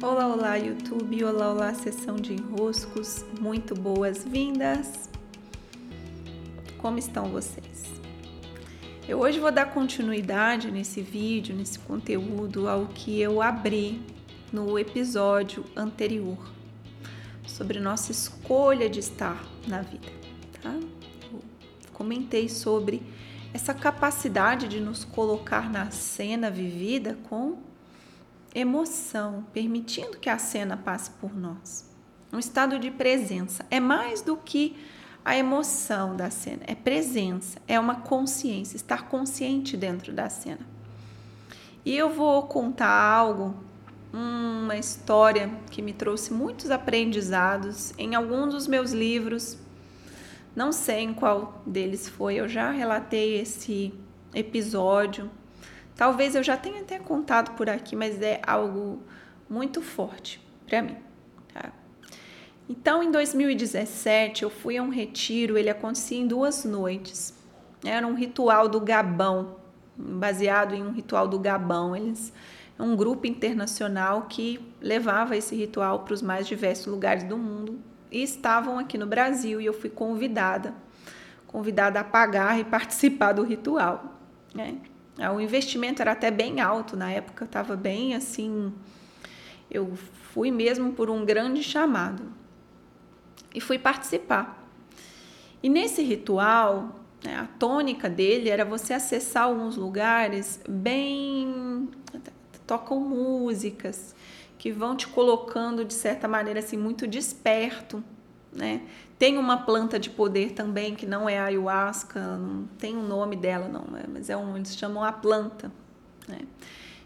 Olá, olá, YouTube, olá, olá, sessão de enroscos, muito boas-vindas. Como estão vocês? Eu hoje vou dar continuidade nesse vídeo, nesse conteúdo, ao que eu abri no episódio anterior sobre nossa escolha de estar na vida, tá? Eu comentei sobre essa capacidade de nos colocar na cena vivida com emoção, permitindo que a cena passe por nós. Um estado de presença é mais do que a emoção da cena, é presença, é uma consciência, estar consciente dentro da cena. E eu vou contar algo, uma história que me trouxe muitos aprendizados em algum dos meus livros. Não sei em qual deles foi, eu já relatei esse episódio Talvez eu já tenha até contado por aqui, mas é algo muito forte para mim. Tá? Então, em 2017, eu fui a um retiro, ele acontecia em duas noites. Era um ritual do Gabão, baseado em um ritual do Gabão. Eles um grupo internacional que levava esse ritual para os mais diversos lugares do mundo e estavam aqui no Brasil e eu fui convidada, convidada a pagar e participar do ritual. Né? É, o investimento era até bem alto na época, estava bem assim. Eu fui mesmo por um grande chamado e fui participar. E nesse ritual, né, a tônica dele era você acessar alguns lugares bem. tocam músicas que vão te colocando de certa maneira assim muito desperto, né? Tem uma planta de poder também, que não é ayahuasca, não tem o um nome dela, não, né? mas é um, eles chamam a planta, né?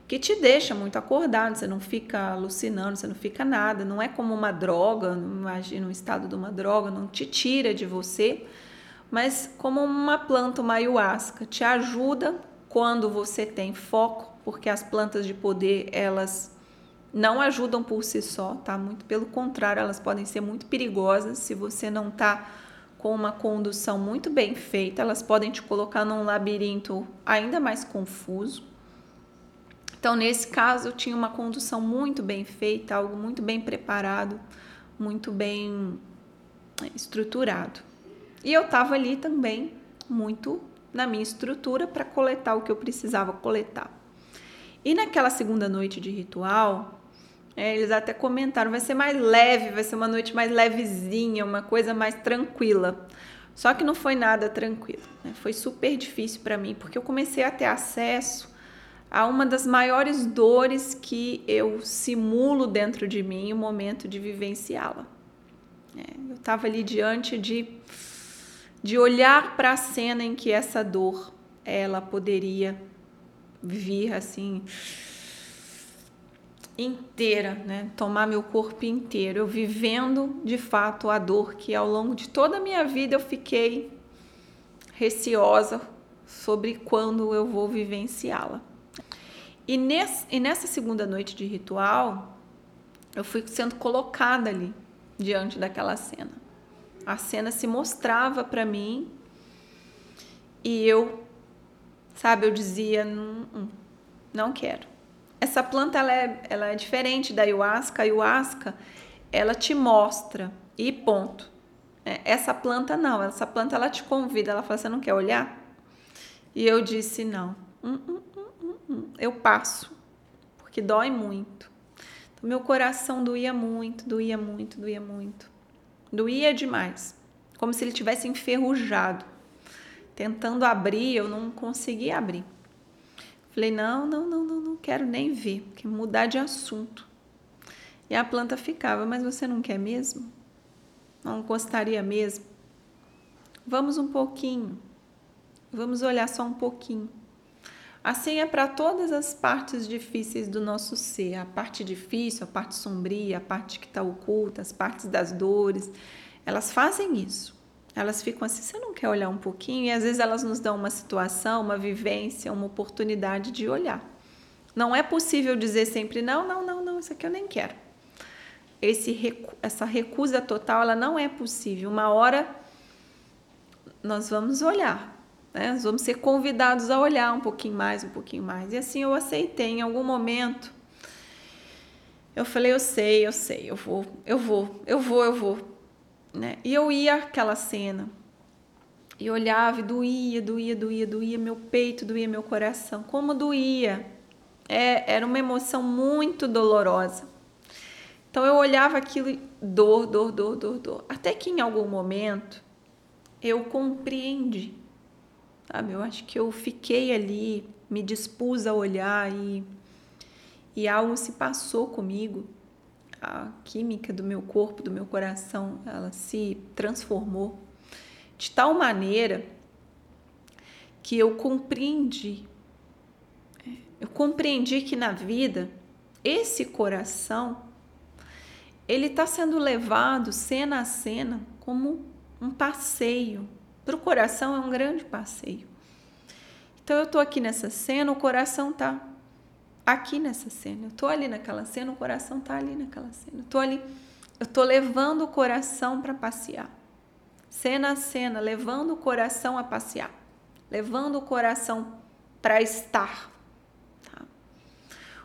que te deixa muito acordado, você não fica alucinando, você não fica nada, não é como uma droga, imagina o estado de uma droga, não te tira de você, mas como uma planta, uma ayahuasca, te ajuda quando você tem foco, porque as plantas de poder, elas não ajudam por si só, tá? Muito pelo contrário, elas podem ser muito perigosas se você não tá com uma condução muito bem feita, elas podem te colocar num labirinto ainda mais confuso. Então, nesse caso, eu tinha uma condução muito bem feita, algo muito bem preparado, muito bem é, estruturado. E eu estava ali também muito na minha estrutura para coletar o que eu precisava coletar. E naquela segunda noite de ritual, é, eles até comentaram, vai ser mais leve, vai ser uma noite mais levezinha, uma coisa mais tranquila. Só que não foi nada tranquilo, né? foi super difícil para mim, porque eu comecei a ter acesso a uma das maiores dores que eu simulo dentro de mim o momento de vivenciá-la. É, eu estava ali diante de, de olhar para a cena em que essa dor ela poderia vir assim inteira, né? Tomar meu corpo inteiro, eu vivendo de fato a dor que ao longo de toda a minha vida eu fiquei receosa sobre quando eu vou vivenciá-la. E, e nessa segunda noite de ritual, eu fui sendo colocada ali diante daquela cena. A cena se mostrava para mim e eu, sabe, eu dizia, não, não quero essa planta ela é, ela é diferente da ayahuasca. A ayahuasca ela te mostra e ponto. É, essa planta não, essa planta ela te convida, ela fala: Você não quer olhar? E eu disse: Não, hum, hum, hum, hum eu passo, porque dói muito. Então, meu coração doía muito, doía muito, doía muito. Doía demais, como se ele tivesse enferrujado. Tentando abrir, eu não conseguia abrir. Falei, não, não, não, não, não quero nem ver, que mudar de assunto. E a planta ficava, mas você não quer mesmo? Não gostaria mesmo? Vamos um pouquinho. Vamos olhar só um pouquinho. Assim é para todas as partes difíceis do nosso ser, a parte difícil, a parte sombria, a parte que está oculta, as partes das dores. Elas fazem isso. Elas ficam assim, você não quer olhar um pouquinho? E às vezes elas nos dão uma situação, uma vivência, uma oportunidade de olhar. Não é possível dizer sempre não, não, não, não, isso aqui eu nem quero. Esse, essa recusa total, ela não é possível. Uma hora nós vamos olhar, né? Nós vamos ser convidados a olhar um pouquinho mais, um pouquinho mais. E assim eu aceitei em algum momento. Eu falei, eu sei, eu sei, eu vou, eu vou, eu vou, eu vou. Né? E eu ia aquela cena. E olhava e doía, doía, doía, doía meu peito, doía meu coração. Como doía. É, era uma emoção muito dolorosa. Então eu olhava aquilo dor, dor, dor, dor, dor. Até que em algum momento eu compreendi. Sabe? Eu acho que eu fiquei ali, me dispus a olhar e, e algo se passou comigo. A química do meu corpo, do meu coração, ela se transformou de tal maneira que eu compreendi. Eu compreendi que na vida esse coração ele está sendo levado cena a cena como um passeio. Para o coração é um grande passeio. Então eu estou aqui nessa cena, o coração está aqui nessa cena. Eu estou ali naquela cena, o coração está ali naquela cena. Eu estou ali, eu estou levando o coração para passear. Cena a cena, levando o coração a passear, levando o coração para estar. Tá?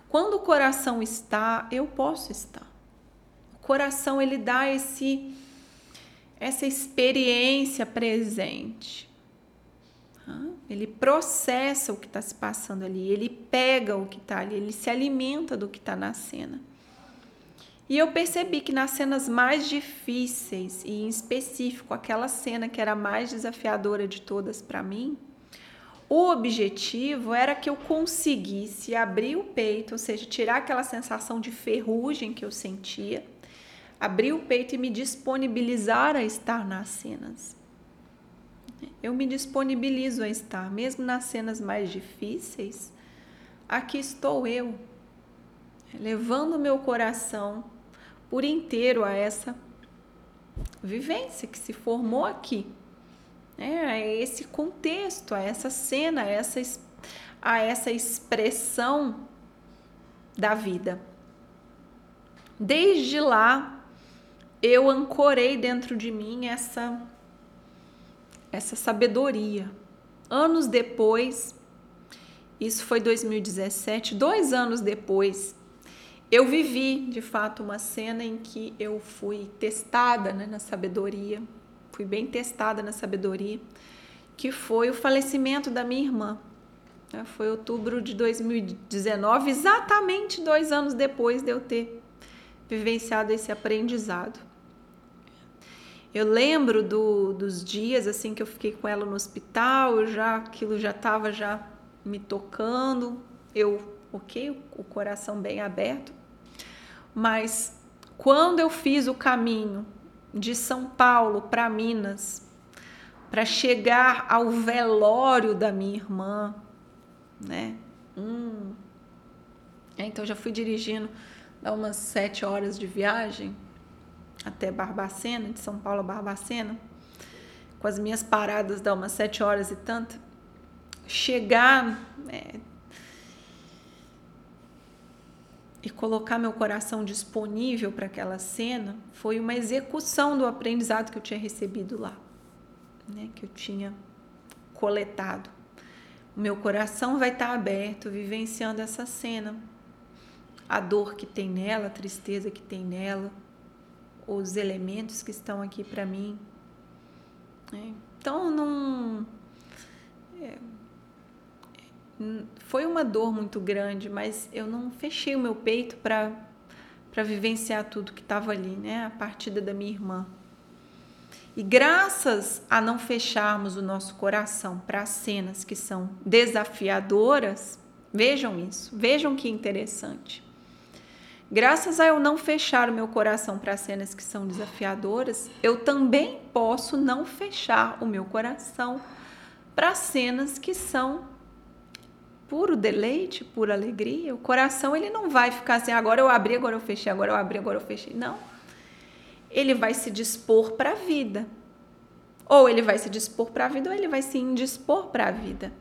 Quando o coração está, eu posso estar coração ele dá esse essa experiência presente. Ele processa o que está se passando ali, ele pega o que está ali, ele se alimenta do que está na cena. E eu percebi que nas cenas mais difíceis, e em específico aquela cena que era a mais desafiadora de todas para mim, o objetivo era que eu conseguisse abrir o peito, ou seja, tirar aquela sensação de ferrugem que eu sentia abrir o peito e me disponibilizar a estar nas cenas. Eu me disponibilizo a estar, mesmo nas cenas mais difíceis. Aqui estou eu, levando meu coração por inteiro a essa vivência que se formou aqui, é, a esse contexto, a essa cena, a essa, a essa expressão da vida. Desde lá, eu ancorei dentro de mim essa essa sabedoria. Anos depois, isso foi 2017, dois anos depois, eu vivi de fato uma cena em que eu fui testada né, na sabedoria, fui bem testada na sabedoria, que foi o falecimento da minha irmã. Né, foi outubro de 2019, exatamente dois anos depois de eu ter vivenciado esse aprendizado. Eu lembro do, dos dias assim que eu fiquei com ela no hospital, eu já aquilo já estava já me tocando, eu, ok, o coração bem aberto, mas quando eu fiz o caminho de São Paulo para Minas, para chegar ao velório da minha irmã, né? Hum. Então já fui dirigindo, dá umas sete horas de viagem até Barbacena, de São Paulo a Barbacena, com as minhas paradas dá umas sete horas e tanto, chegar é, e colocar meu coração disponível para aquela cena foi uma execução do aprendizado que eu tinha recebido lá, né, que eu tinha coletado. O meu coração vai estar aberto, vivenciando essa cena, a dor que tem nela, a tristeza que tem nela, os elementos que estão aqui para mim. Né? Então, não. É, foi uma dor muito grande, mas eu não fechei o meu peito para para vivenciar tudo que estava ali, né? A partida da minha irmã. E graças a não fecharmos o nosso coração para cenas que são desafiadoras, vejam isso, vejam que interessante. Graças a eu não fechar o meu coração para cenas que são desafiadoras, eu também posso não fechar o meu coração para cenas que são puro deleite, pura alegria. O coração ele não vai ficar assim, agora eu abri, agora eu fechei, agora eu abri, agora eu fechei. Não. Ele vai se dispor para a vida. Ou ele vai se dispor para a vida, ou ele vai se indispor para a vida.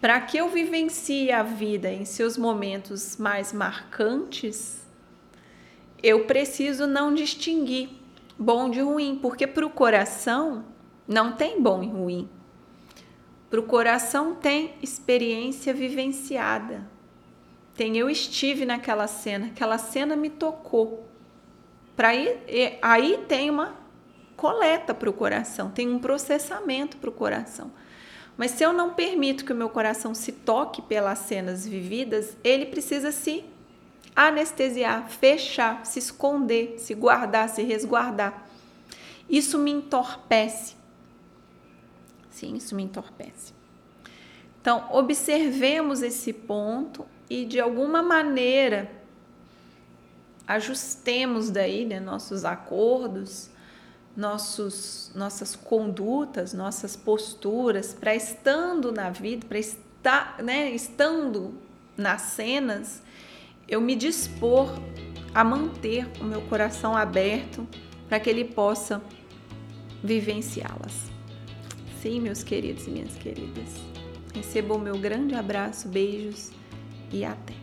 Para que eu vivencie a vida em seus momentos mais marcantes, eu preciso não distinguir bom de ruim, porque para o coração não tem bom e ruim. Para o coração tem experiência vivenciada, tem eu estive naquela cena, aquela cena me tocou. Para aí, aí tem uma coleta para o coração, tem um processamento para o coração. Mas se eu não permito que o meu coração se toque pelas cenas vividas, ele precisa se anestesiar, fechar, se esconder, se guardar, se resguardar. Isso me entorpece. Sim, isso me entorpece. Então, observemos esse ponto e de alguma maneira ajustemos daí né, nossos acordos, nossos, nossas condutas, nossas posturas para estando na vida, para estar, né, estando nas cenas, eu me dispor a manter o meu coração aberto para que ele possa vivenciá-las. Sim, meus queridos e minhas queridas. Recebam o meu grande abraço, beijos e até.